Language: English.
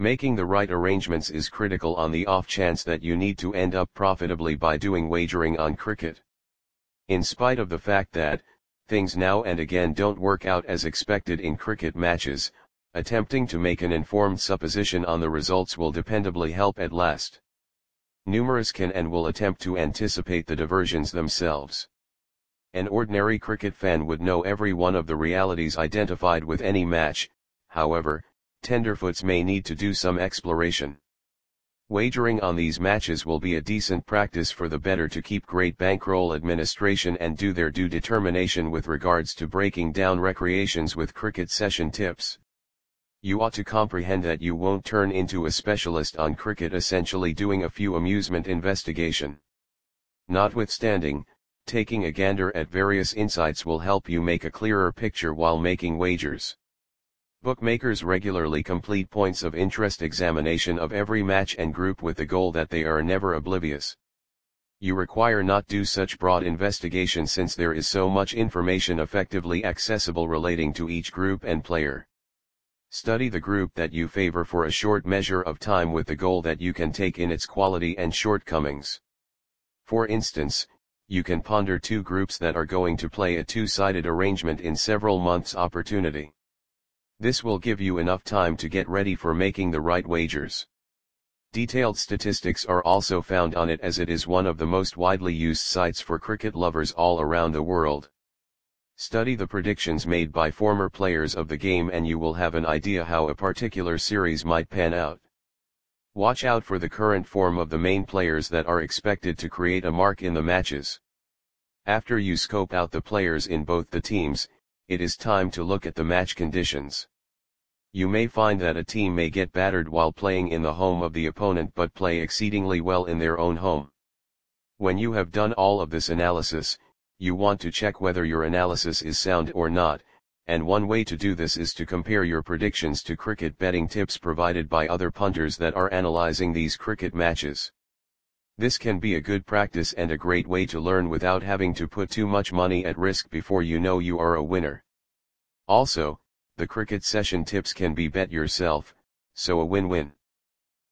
Making the right arrangements is critical on the off chance that you need to end up profitably by doing wagering on cricket. In spite of the fact that, things now and again don't work out as expected in cricket matches, attempting to make an informed supposition on the results will dependably help at last. Numerous can and will attempt to anticipate the diversions themselves. An ordinary cricket fan would know every one of the realities identified with any match, however, tenderfoots may need to do some exploration. Wagering on these matches will be a decent practice for the better to keep great bankroll administration and do their due determination with regards to breaking down recreations with cricket session tips. You ought to comprehend that you won't turn into a specialist on cricket essentially doing a few amusement investigation. Notwithstanding, taking a gander at various insights will help you make a clearer picture while making wagers. Bookmakers regularly complete points of interest examination of every match and group with the goal that they are never oblivious. You require not do such broad investigation since there is so much information effectively accessible relating to each group and player. Study the group that you favor for a short measure of time with the goal that you can take in its quality and shortcomings. For instance, you can ponder two groups that are going to play a two-sided arrangement in several months opportunity. This will give you enough time to get ready for making the right wagers. Detailed statistics are also found on it as it is one of the most widely used sites for cricket lovers all around the world. Study the predictions made by former players of the game and you will have an idea how a particular series might pan out. Watch out for the current form of the main players that are expected to create a mark in the matches. After you scope out the players in both the teams, it is time to look at the match conditions. You may find that a team may get battered while playing in the home of the opponent but play exceedingly well in their own home. When you have done all of this analysis, you want to check whether your analysis is sound or not, and one way to do this is to compare your predictions to cricket betting tips provided by other punters that are analyzing these cricket matches. This can be a good practice and a great way to learn without having to put too much money at risk before you know you are a winner. Also, the cricket session tips can be bet yourself, so a win-win.